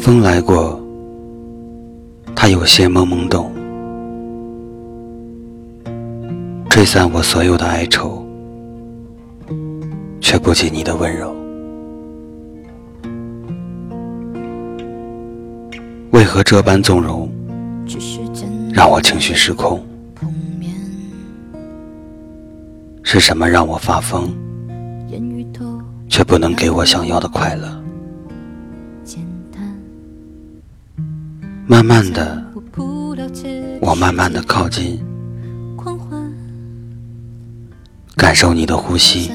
风来过，它有些懵懵懂，吹散我所有的哀愁，却不及你的温柔。为何这般纵容，让我情绪失控？是什么让我发疯，却不能给我想要的快乐？慢慢的，我慢慢的靠近，感受你的呼吸，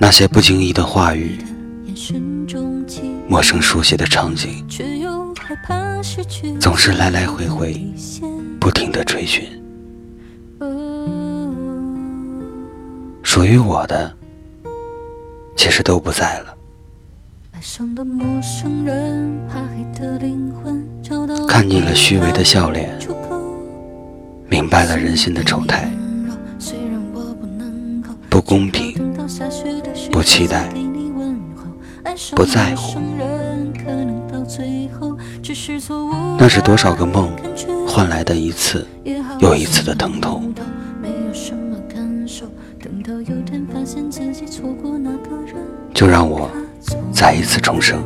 那些不经意的话语，陌生熟悉的场景，总是来来回回，不停的追寻，属于我的，其实都不在了。看腻了虚伪的笑脸，明白了人心的丑态。不公平，不期待，不在乎。那是多少个梦换来的一次又一次的疼痛。就让我。再一次重生，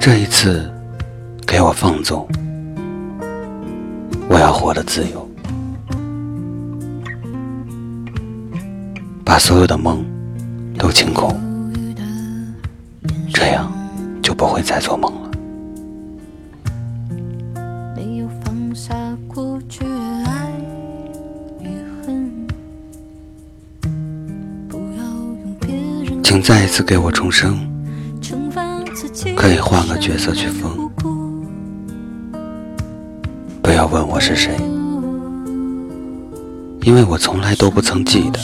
这一次给我放纵，我要活得自由，把所有的梦都清空，这样就不会再做梦了。请再一次给我重生，可以换个角色去疯，不要问我是谁，因为我从来都不曾记得。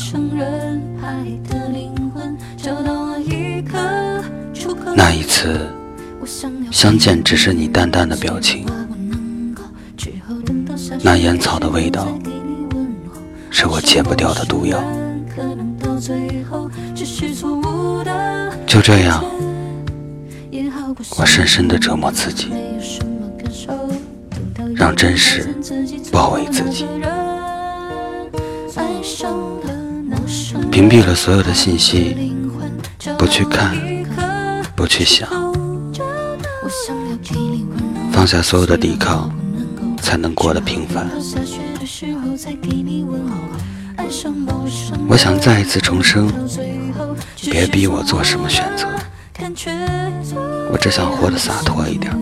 那一次相见，只是你淡淡的表情，那烟草的味道，是我戒不掉的毒药。就这样，我深深的折磨自己，让真实包围自己，屏蔽了所有的信息，不去看，不去想，放下所有的抵抗，才能过得平凡。我想再一次重生，别逼我做什么选择，我只想活得洒脱一点，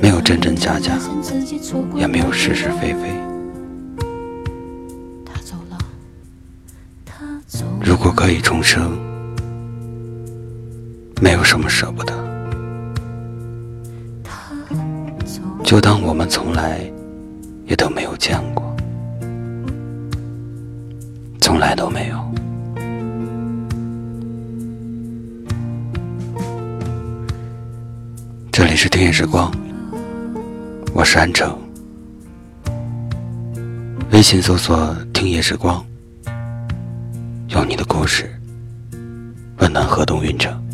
没有真真假假，也没有是是非非。如果可以重生，没有什么舍不得，就当我们从来也都没有见过。爱都没有。这里是听夜时光，我是安城。微信搜索“听夜时光”，用你的故事温暖河东运城。